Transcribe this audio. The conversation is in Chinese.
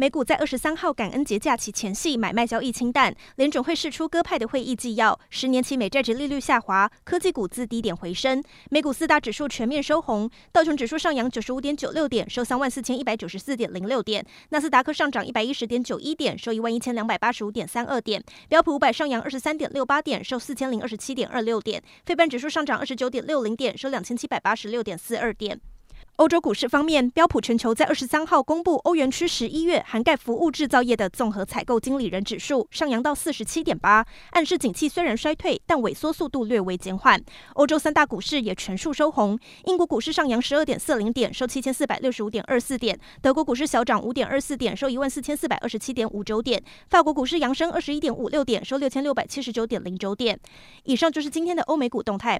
美股在二十三号感恩节假期前夕买卖交易清淡，联准会释出鸽派的会议纪要，十年期美债殖利率下滑，科技股自低点回升。美股四大指数全面收红，道琼指数上扬九十五点九六点，收三万四千一百九十四点零六点；纳斯达克上涨一百一十点九一点，收一万一千两百八十五点三二点；标普五百上扬二十三点六八点，收四千零二十七点二六点；费半指数上涨二十九点六零点，收两千七百八十六点四二点。欧洲股市方面，标普全球在二十三号公布欧元区十一月涵盖服务制造业的综合采购经理人指数上扬到四十七点八，暗示景气虽然衰退，但萎缩速度略微减缓。欧洲三大股市也全数收红，英国股市上扬十二点四零点，收七千四百六十五点二四点；德国股市小涨五点二四点，收一万四千四百二十七点五九点；法国股市扬升二十一点五六点，收六千六百七十九点零九点。以上就是今天的欧美股动态。